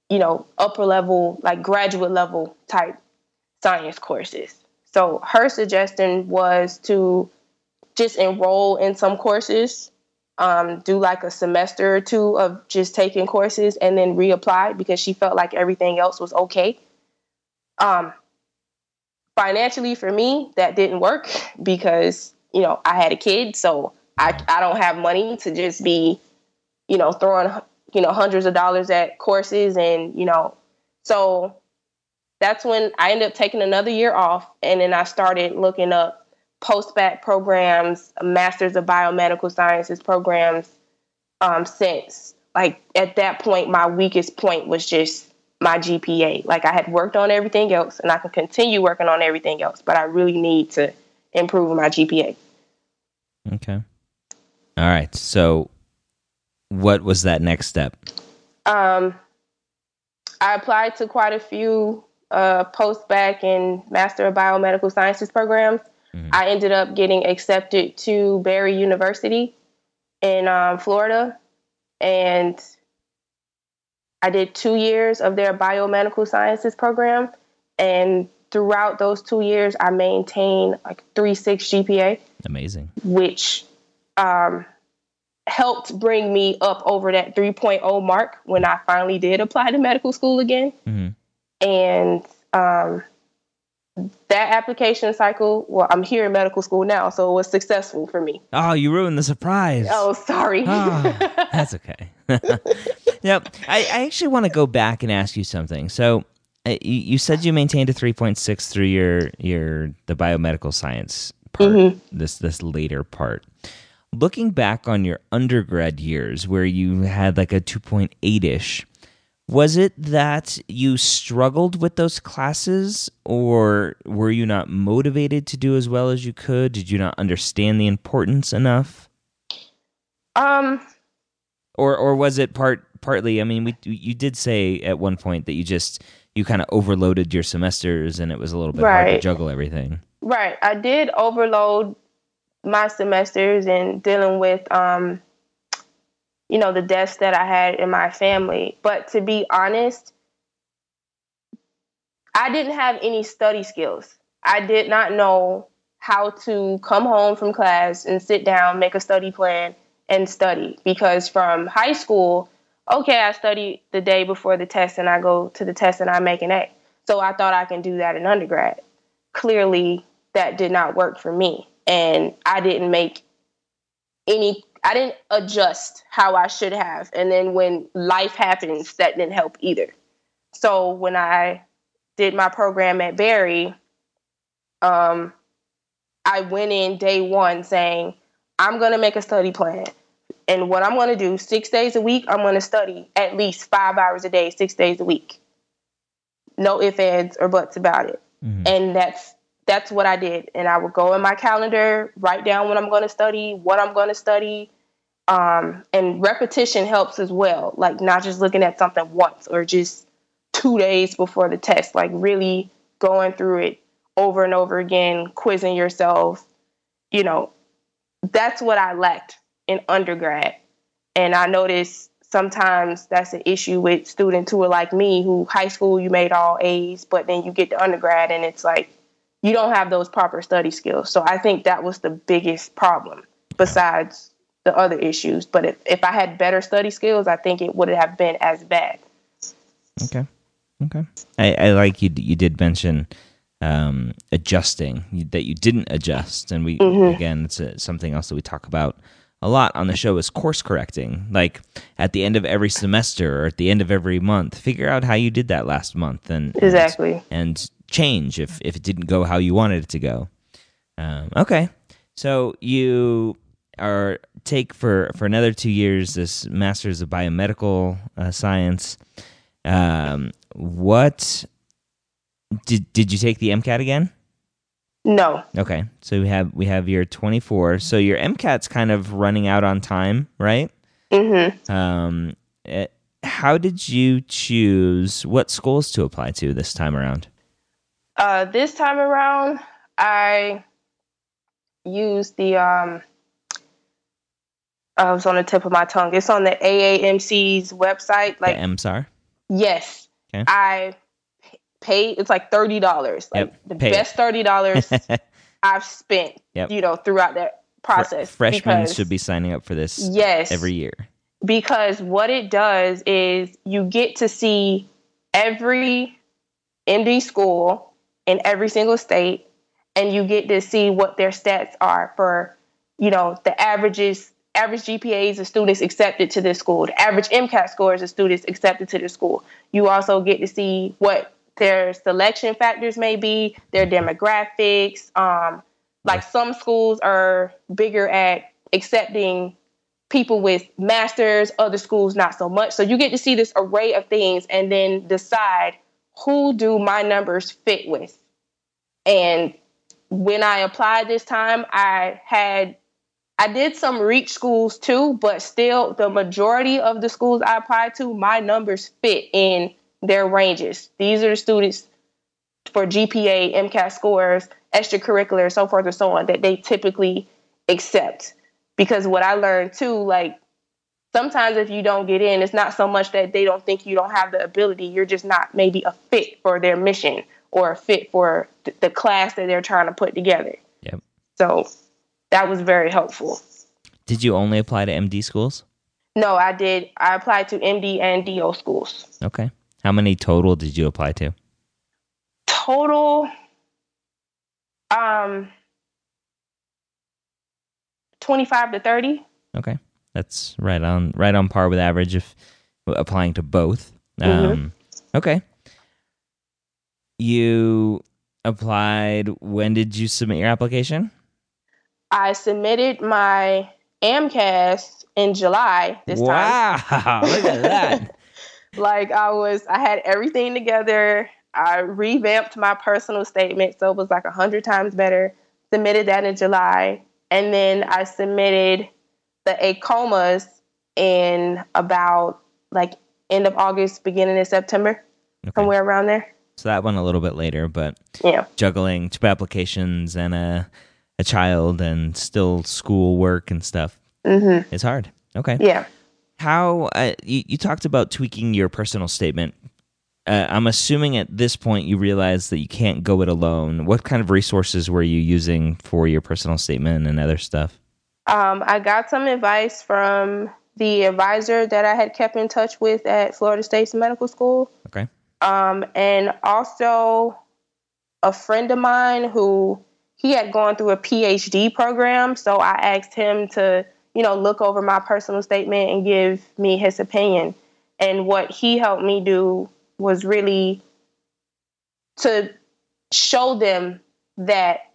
you know, upper level, like graduate level type science courses. So her suggestion was to just enroll in some courses, um, do like a semester or two of just taking courses, and then reapply because she felt like everything else was okay. Um, financially for me that didn't work because you know i had a kid so i i don't have money to just be you know throwing you know hundreds of dollars at courses and you know so that's when i ended up taking another year off and then i started looking up post-bac programs masters of biomedical sciences programs um, since like at that point my weakest point was just my GPA. Like I had worked on everything else and I can continue working on everything else, but I really need to improve my GPA. Okay. All right. So what was that next step? Um I applied to quite a few uh, post-bac and Master of Biomedical Sciences programs. Mm-hmm. I ended up getting accepted to Barry University in um, Florida, and I did two years of their biomedical sciences program, and throughout those two years, I maintained like three six GPA. Amazing. Which um, helped bring me up over that 3.0 mark when I finally did apply to medical school again. Mm-hmm. And um, that application cycle, well, I'm here in medical school now, so it was successful for me. Oh, you ruined the surprise. Oh, sorry. oh, that's okay. now, I, I actually want to go back and ask you something. So, uh, you, you, said you maintained a 3.6 through your your the biomedical science part, mm-hmm. this this later part. Looking back on your undergrad years, where you had like a 2.8 ish, was it that you struggled with those classes, or were you not motivated to do as well as you could? Did you not understand the importance enough? Um, or or was it part partly? I mean, we you did say at one point that you just you kind of overloaded your semesters, and it was a little bit right. hard to juggle everything. Right, I did overload my semesters and dealing with um you know, the deaths that I had in my family. But to be honest, I didn't have any study skills. I did not know how to come home from class and sit down, make a study plan, and study. Because from high school, okay, I study the day before the test and I go to the test and I make an A. So I thought I can do that in undergrad. Clearly, that did not work for me. And I didn't make any I didn't adjust how I should have. And then when life happens, that didn't help either. So when I did my program at Barry, um, I went in day one saying, I'm going to make a study plan. And what I'm going to do, six days a week, I'm going to study at least five hours a day, six days a week. No ifs, ands, or buts about it. Mm-hmm. And that's that's what I did. And I would go in my calendar, write down what I'm going to study, what I'm going to study. Um, and repetition helps as well, like not just looking at something once or just two days before the test, like really going through it over and over again, quizzing yourself. You know, that's what I lacked in undergrad. And I noticed sometimes that's an issue with students who are like me, who high school you made all A's, but then you get to undergrad and it's like you don't have those proper study skills. So I think that was the biggest problem besides the other issues. But if, if I had better study skills, I think it wouldn't have been as bad. Okay. Okay. I, I like you, you did mention um, adjusting, that you didn't adjust. And we, mm-hmm. again, it's a, something else that we talk about a lot on the show is course correcting. Like at the end of every semester or at the end of every month, figure out how you did that last month and exactly and, and change if if it didn't go how you wanted it to go. Um, okay, so you are take for for another two years this master's of biomedical uh, science. Um, what did did you take the MCAT again? No. Okay, so we have we have your twenty four. So your MCAT's kind of running out on time, right? Mm-hmm. Um, it, eh, how did you choose what schools to apply to this time around? Uh, this time around, I used the um, I was on the tip of my tongue. It's on the AAMC's website. Like the MSAR. Yes. Okay. I paid. It's like thirty dollars. Like yep. the best it. thirty dollars I've spent. Yep. You know, throughout that process. freshmen because, should be signing up for this. Yes. Every year. Because what it does is you get to see every MD school in every single state, and you get to see what their stats are for, you know, the averages, average GPAs of students accepted to this school, the average MCAT scores of students accepted to the school. You also get to see what their selection factors may be, their demographics. Um, like some schools are bigger at accepting people with masters, other schools not so much. So you get to see this array of things and then decide who do my numbers fit with? And when I applied this time, I had I did some reach schools too, but still the majority of the schools I applied to, my numbers fit in their ranges. These are the students for GPA, MCAT scores, extracurricular, so forth and so on that they typically accept. Because what I learned too, like sometimes if you don't get in, it's not so much that they don't think you don't have the ability. You're just not maybe a fit for their mission or a fit for th- the class that they're trying to put together. Yep. So that was very helpful. Did you only apply to MD schools? No, I did. I applied to MD and DO schools. Okay. How many total did you apply to? Total, um, twenty-five to thirty. Okay. That's right on right on par with average if applying to both. Um, Okay. You applied. When did you submit your application? I submitted my AMCAS in July this time. wow! Look at that. like I was, I had everything together. I revamped my personal statement, so it was like a hundred times better. Submitted that in July, and then I submitted the AACOMAS in about like end of August, beginning of September, Okay. somewhere around there. So that one a little bit later, but Yeah. juggling two applications and a a child and still school work and stuff. Mm-hmm. It's hard. Okay. Yeah. How uh, you, you talked about tweaking your personal statement. Uh, I'm assuming at this point you realize that you can't go it alone. What kind of resources were you using for your personal statement and other stuff? Um, I got some advice from the advisor that I had kept in touch with at Florida State's medical school. Okay. um, and also a friend of mine who he had gone through a PhD program. So I asked him to, you know, look over my personal statement and give me his opinion. And what he helped me do was really to show them that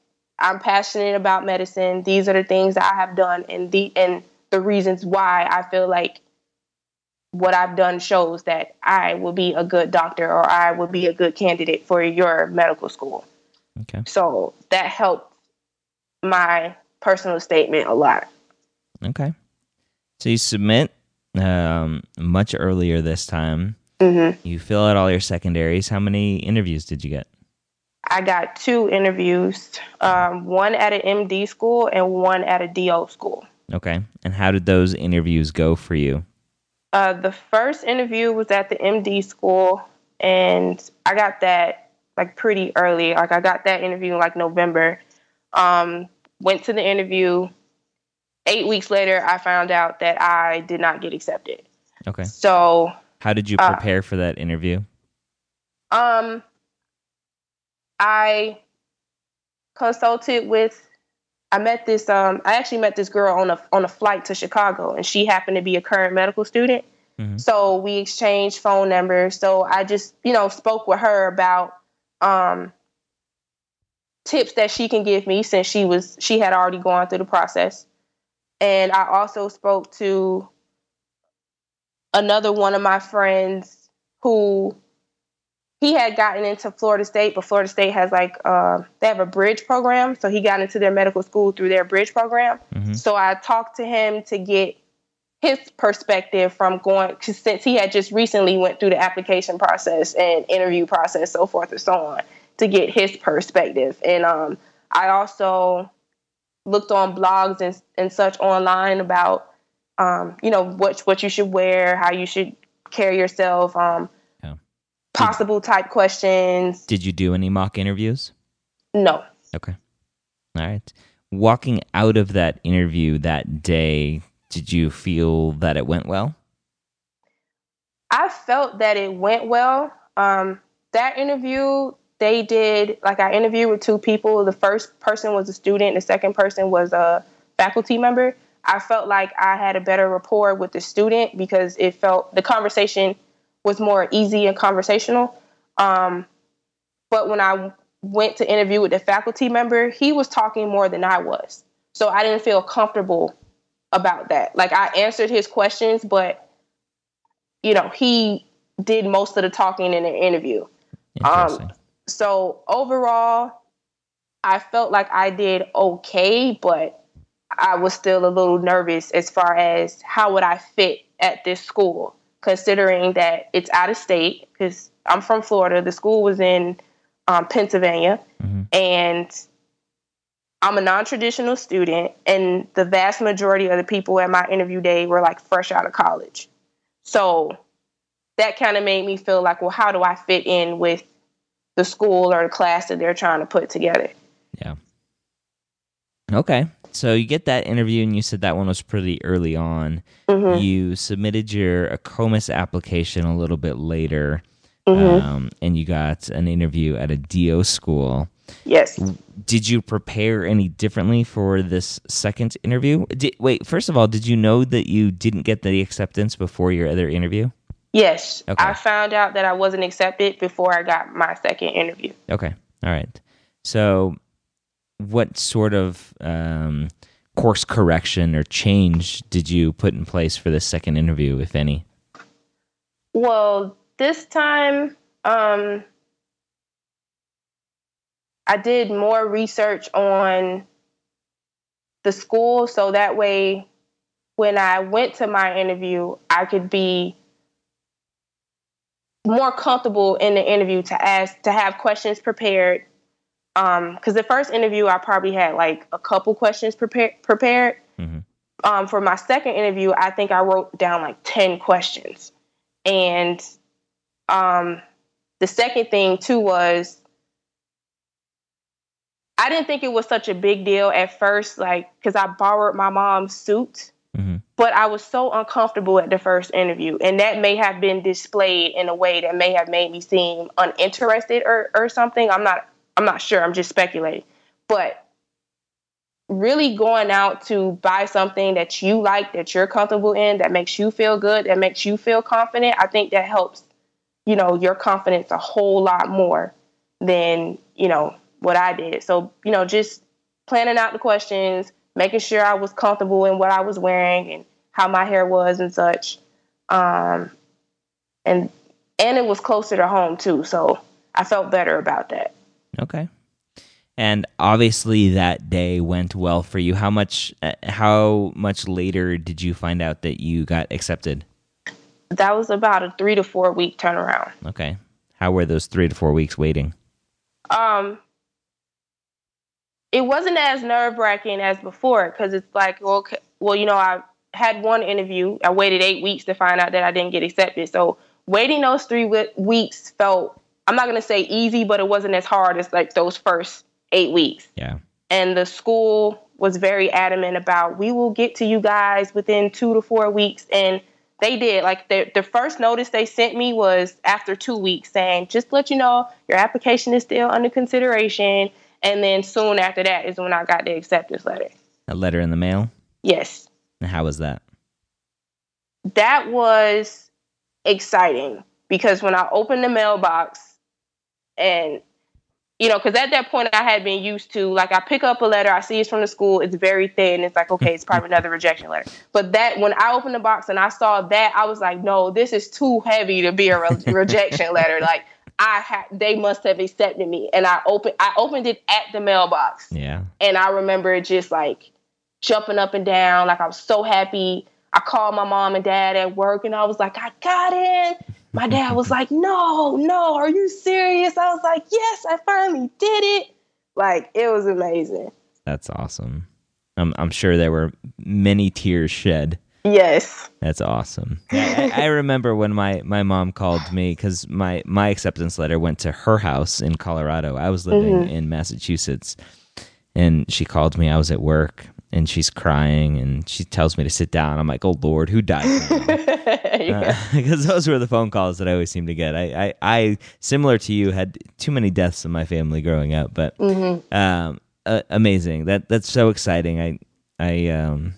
I'm passionate about medicine. These are the things that I have done, and the and the reasons why I feel like what I've done shows that I will be a good doctor or I will be a good candidate for your medical school. Okay. So that helped my personal statement a lot. Okay. So you submit um, much earlier this time. Mm-hmm. You fill out all your secondaries. How many interviews did you get? I got two interviews, um, one at an MD school and one at a DO school. Okay. And how did those interviews go for you? Uh, the first interview was at the MD school, and I got that like pretty early. Like I got that interview in like November. Um, went to the interview. Eight weeks later, I found out that I did not get accepted. Okay. So, How did you Uh, prepare for that interview? um, I consulted with. I met this. Um, I actually met this girl on a on a flight to Chicago, and she happened to be a current medical student. Mhm. So we exchanged phone numbers. So I just, you know, spoke with her about um, tips that she can give me since she was she had already gone through the process. And I also spoke to another one of my friends who he had gotten into Florida State, but Florida State has like uh, they have a bridge program, so he got into their medical school through their bridge program. Mhm. So I talked to him to get his perspective from going 'cause since he had just recently went through the application process and interview process, so forth and so on, to get his perspective. And um, I also looked on blogs and, and such online about um, you know what what you should wear, how you should carry yourself, um, Possible type questions. Did you do any mock interviews? No, Okay. All right. Walking out of that interview that day, did you feel that it went well? I felt that it went well. Um, that interview, they did like I interviewed with two people. The first person was a student. The second person was a faculty member. I felt like I had a better rapport with the student because it felt the conversation was more easy and conversational. Um, but when I went to interview with the faculty member, he was talking more than I was. So I didn't feel comfortable about that. Like I answered his questions, but you know, he did most of the talking in the interview. Interesting. So overall, I felt like I did okay, but I was still a little nervous as far as how would I fit at this school, considering that it's out of state. Because I'm from Florida, the school was in um, Pennsylvania, Mhm. and I'm a non-traditional student, and the vast majority of the people at my interview day were like fresh out of college. So that kind of made me feel like, well, how do I fit in with the school or the class that they're trying to put together? Yeah. Okay. So you get that interview, and you said that one was pretty early on. Mm-hmm. You submitted your AACOMAS application a little bit later, Mm-hmm. um, and you got an interview at a DO school. Yes. Did you prepare any differently for this second interview? Did, wait, first of all, did you know that you didn't get the acceptance before your other interview? Yes. Okay. I found out that I wasn't accepted before I got my second interview. Okay. All right. So, what sort of um, course correction or change did you put in place for this second interview, if any? Well, this time, um, I did more research on the school so that way when I went to my interview, I could be more comfortable in the interview to ask to have questions prepared. Um, because the first interview I probably had like a couple questions prepared prepared. Mhm. Um, for my second interview, I think I wrote down like ten questions, and um, the second thing too was I didn't think it was such a big deal at first, like because I borrowed my mom's suit, Mhm. but I was so uncomfortable at the first interview, and that may have been displayed in a way that may have made me seem uninterested or or something. I'm not I'm not sure. I'm just speculating, but really going out to buy something that you like, that you're comfortable in, that makes you feel good, that makes you feel confident, I think that helps, you know, your confidence a whole lot more than, you know, what I did. So, you know, just planning out the questions, making sure I was comfortable in what I was wearing and how my hair was and such. Um, and and it was closer to home too, so I felt better about that. Okay. And obviously that day went well for you. How much uh, how much later did you find out that you got accepted? That was about a three to four week turnaround. Okay. How were those 3 to 4 weeks waiting? um it wasn't as nerve wracking as before because it's like well, okay, well you know I had one interview I waited eight weeks to find out that I didn't get accepted so waiting those three we- weeks felt I'm not gonna say easy but it wasn't as hard as like those first eight weeks Yeah. and the school was very adamant about we will get to you guys within two to four weeks and they did like the, the first notice they sent me was after two weeks saying just let you know your application is still under consideration and then soon after that is when i got the acceptance letter A letter in the mail? yes And how was that? that was exciting because when I opened the mailbox and you know, because at that point I had been used to like I pick up a letter, I see it's from the school, it's very thin, it's like okay, it's probably another rejection letter. But that when I opened the box and I saw that, I was like, no, this is too heavy to be a re- rejection letter. Like I had, they must have accepted me, and I opened, I opened it at the mailbox, Yeah. and I remember just like jumping up and down, like I was so happy. I called my mom and dad at work, and I was like, I got in. My dad was like, No, no, are you serious? I was like, Yes, I finally did it. Like it was amazing. That's awesome. I'm I'm sure there were many tears shed. Yes. That's awesome. I, I remember when my, my mom called me because my, my acceptance letter went to her house in Colorado. I was living mm-hmm. in Massachusetts, and she called me. I was at work, and she's crying, and she tells me to sit down. I'm like, "Oh Lord, who died?" Because those were the phone calls that I always seem to get. I, I, I, similar to you, had too many deaths in my family growing up, but um, uh, amazing. That that's so exciting. I, I, um,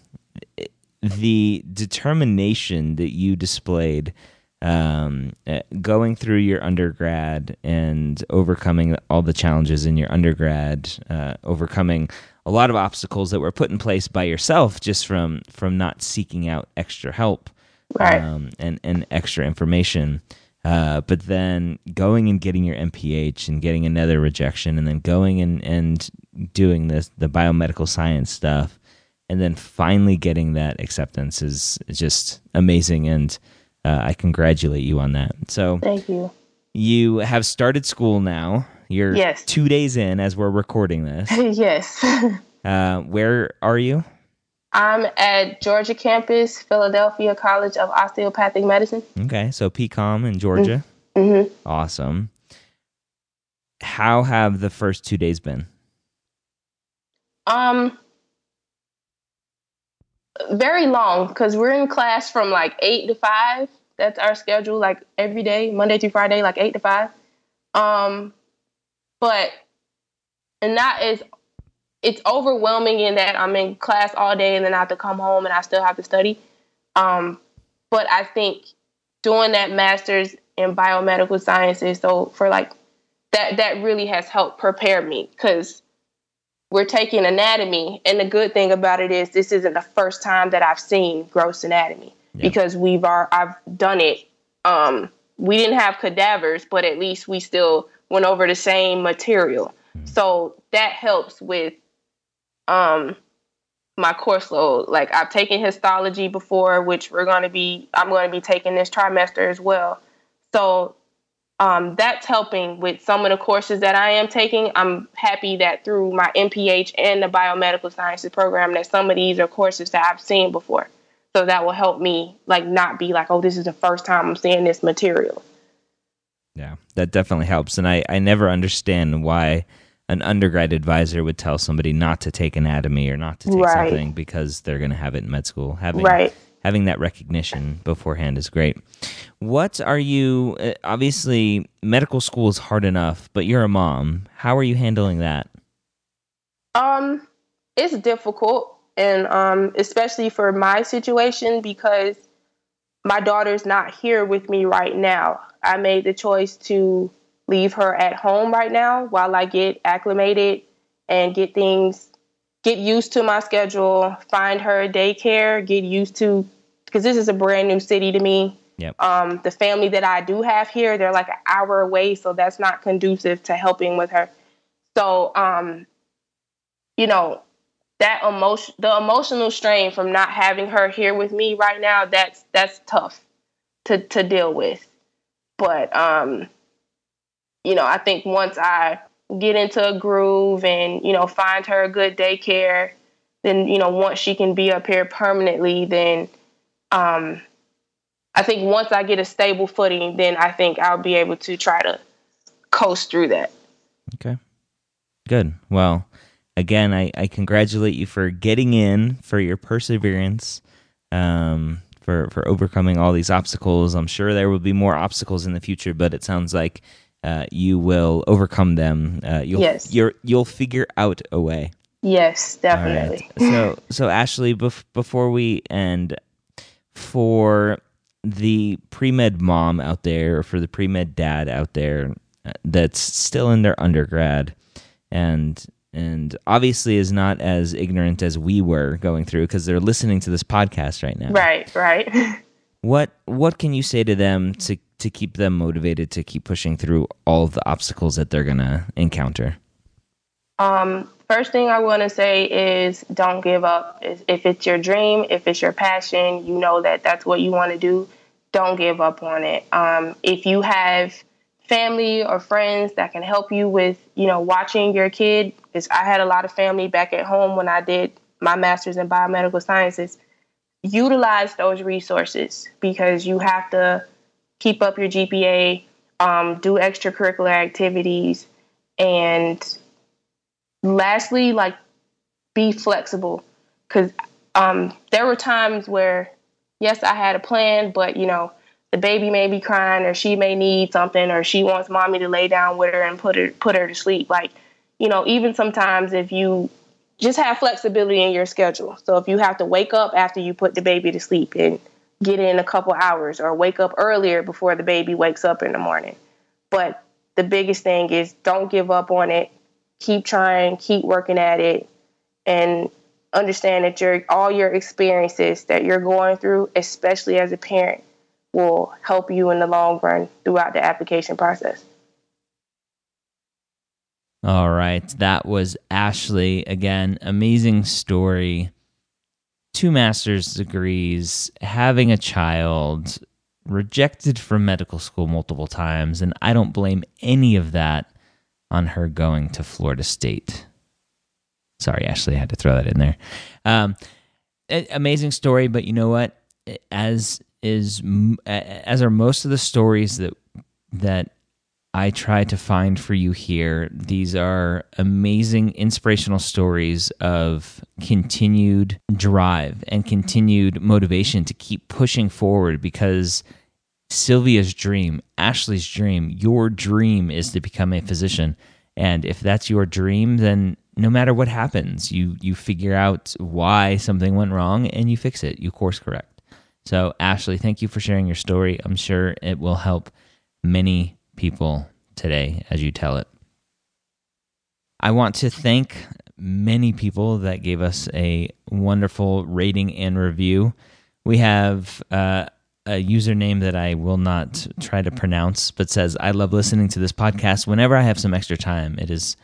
the determination that you displayed um, uh, going through your undergrad and overcoming all the challenges in your undergrad, uh, overcoming a lot of obstacles that were put in place by yourself just from from not seeking out extra help Right. um, and and extra information. Uh, but then going and getting your MPH and getting another rejection, and then going and, and doing this the biomedical science stuff, and then finally getting that acceptance is just amazing, and uh, I congratulate you on that. So Thank you. you have started school now. You're Yes. two days in as we're recording this. yes. Uh, where are you? I'm at Georgia campus, Philadelphia College of Osteopathic Medicine. Okay, so PCOM in Georgia. Mm-hmm. Awesome. How have the first two days been? Um, very long because we're in class from like eight to five. That's our schedule, like every day, Monday through Friday, like eight to five. Um, but and that is it's overwhelming in that I'm in class all day and then I have to come home and I still have to study. Um, but I think doing that master's in biomedical sciences, so for like that that really has helped prepare me because we're taking anatomy and the good thing about it is this isn't the first time that I've seen gross anatomy yeah. because we've are I've done it. Um, we didn't have cadavers, but at least we still went over the same material. Mm-hmm. So that helps with um my course load. Like I've taken histology before, which we're going to be I'm going to be taking this trimester as well. So um, that's helping with some of the courses that I am taking. I'm happy that through my MPH and the biomedical sciences program that some of these are courses that I've seen before. So that will help me like not be like, oh, this is the first time I'm seeing this material. Yeah, that definitely helps. And I, I never understand why an undergrad advisor would tell somebody not to take anatomy or not to take right. something because they're going to have it in med school. Having right. having that recognition beforehand is great. What are you? Uh, obviously, medical school is hard enough, but you're a mom. How are you handling that? Um, it's difficult, and um, especially for my situation because my daughter's not here with me right now. I made the choice to leave her at home right now while I get acclimated and get things, get used to my schedule, find her daycare, get used to, because this is a brand new city to me. Yep. Um, the family that I do have here, they're like an hour away, so that's not conducive to helping with her. So, um, you know, that emotion, the emotional strain from not having her here with me right now, that's that's tough to to deal with. But um, you know, I think once I get into a groove and, you know, find her a good daycare, then, you know, once she can be up here permanently, then um, I think once I get a stable footing, then I think I'll be able to try to coast through that. Okay. Good. Well, again, I, I congratulate you for getting in, for your perseverance, um, for, for overcoming all these obstacles. I'm sure there will be more obstacles in the future, but it sounds like uh, you will overcome them. Uh, you'll, yes. you will figure out a way. Yes, definitely. Right. So, so Ashley, bef- before we end, for the pre med mom out there, or for the pre med dad out there uh, that's still in their undergrad, and and obviously is not as ignorant as we were going through because they're listening to this podcast right now. Right, right. what what can you say to them to to keep them motivated to keep pushing through all of the obstacles that they're going to encounter? Um, first thing I want to say is don't give up. If it's your dream, if it's your passion, you know that that's what you want to do, don't give up on it. Um, if you have family or friends that can help you with, you know, watching your kid, because I had a lot of family back at home when I did my master's in biomedical sciences, utilize those resources because you have to keep up your GPA, um, do extracurricular activities, and lastly, like be flexible. Because um, there were times where, yes, I had a plan, but you know, the baby may be crying, or she may need something, or she wants mommy to lay down with her and put her put her to sleep. Like, you know, even sometimes if you just have flexibility in your schedule. So if you have to wake up after you put the baby to sleep and get in a couple hours or wake up earlier before the baby wakes up in the morning. But the biggest thing is don't give up on it. Keep trying, keep working at it, and understand that your all your experiences that you're going through, especially as a parent, will help you in the long run throughout the application process. All right, that was Ashley again. Amazing story two master's degrees, having a child, rejected from medical school multiple times, and I don't blame any of that on her going to Florida State. Sorry, Ashley, I had to throw that in there. Um, amazing story, but you know what? As is as are most of the stories that that I try to find for you here. These are amazing inspirational stories of continued drive and continued motivation to keep pushing forward because Sylvia's dream, Ashley's dream, your dream is to become a physician. And if that's your dream, then no matter what happens, you you figure out why something went wrong and you fix it. You course correct. So, Ashley, thank you for sharing your story. I'm sure it will help many people today as you tell it. I want to thank many people that gave us a wonderful rating and review. We have uh, a username that I will not try to pronounce, but says, I love listening to this podcast whenever I have some extra time. It is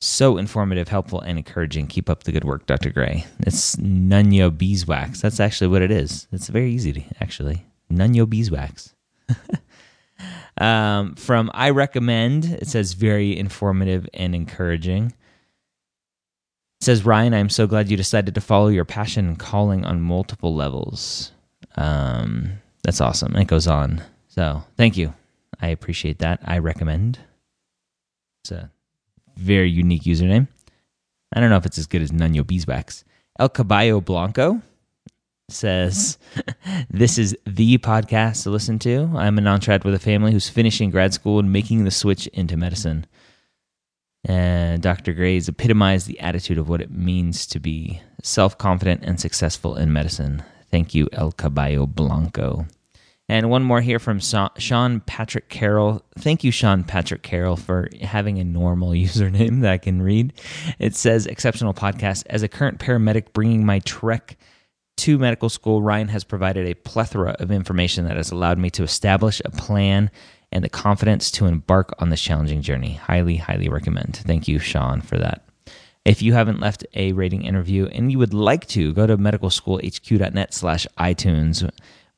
so informative, helpful, and encouraging. Keep up the good work, Dr. Gray. It's Nunyo Beeswax. That's actually what it is. It's very easy to actually. Nunyo Beeswax. um, from I recommend, it says very informative and encouraging. It says, Ryan, I'm so glad you decided to follow your passion and calling on multiple levels. Um, that's awesome. It goes on. So thank you. I appreciate that. I recommend. It's a very unique username. I don't know if it's as good as Nuno Beeswax. El Caballo Blanco says, This is the podcast to listen to. I'm a non trad with a family who's finishing grad school and making the switch into medicine. And Dr. Gray's epitomized the attitude of what it means to be self confident and successful in medicine. Thank you, El Caballo Blanco. And one more here from Sean Patrick Carroll. Thank you, Sean Patrick Carroll, for having a normal username that I can read. It says, Exceptional podcast. As a current paramedic bringing my trek to medical school, Ryan has provided a plethora of information that has allowed me to establish a plan and the confidence to embark on this challenging journey. Highly, highly recommend. Thank you, Sean, for that. If you haven't left a rating interview and you would like to, go to medicalschoolhq.net slash iTunes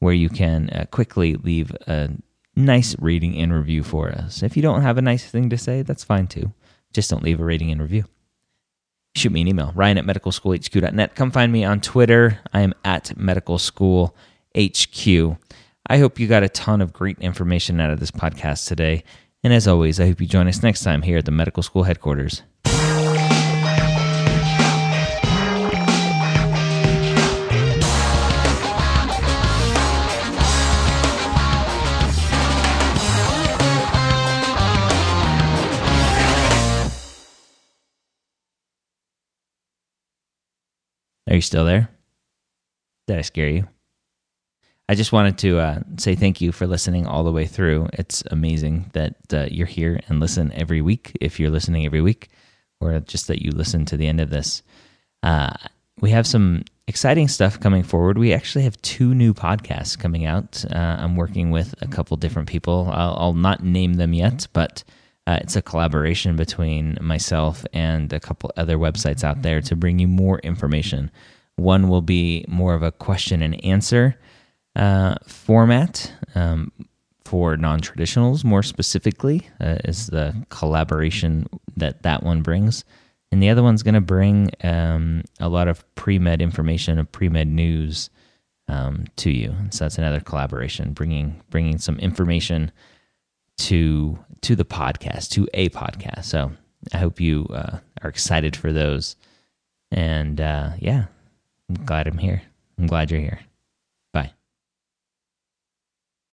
where you can uh, quickly leave a nice rating and review for us. If you don't have a nice thing to say, that's fine too. Just don't leave a rating and review. Shoot me an email, ryan at medicalschoolhq.net. Come find me on Twitter. I am at medicalschoolhq. I hope you got a ton of great information out of this podcast today. And as always, I hope you join us next time here at the medical school headquarters. Are you still there? Did I scare you? I just wanted to uh, say thank you for listening all the way through. It's amazing that uh, you're here and listen every week, if you're listening every week, or just that you listen to the end of this. Uh, we have some exciting stuff coming forward. We actually have two new podcasts coming out. Uh, I'm working with a couple different people. I'll, I'll not name them yet, but uh, it's a collaboration between myself and a couple other websites out there to bring you more information. One will be more of a question and answer uh, format um, for non traditionals, more specifically, uh, is the collaboration that that one brings. And the other one's going to bring um, a lot of pre med information, of pre med news um, to you. So that's another collaboration, bringing bringing some information to to the podcast, to a podcast. So I hope you uh, are excited for those. And uh, yeah, I'm glad I'm here. I'm glad you're here.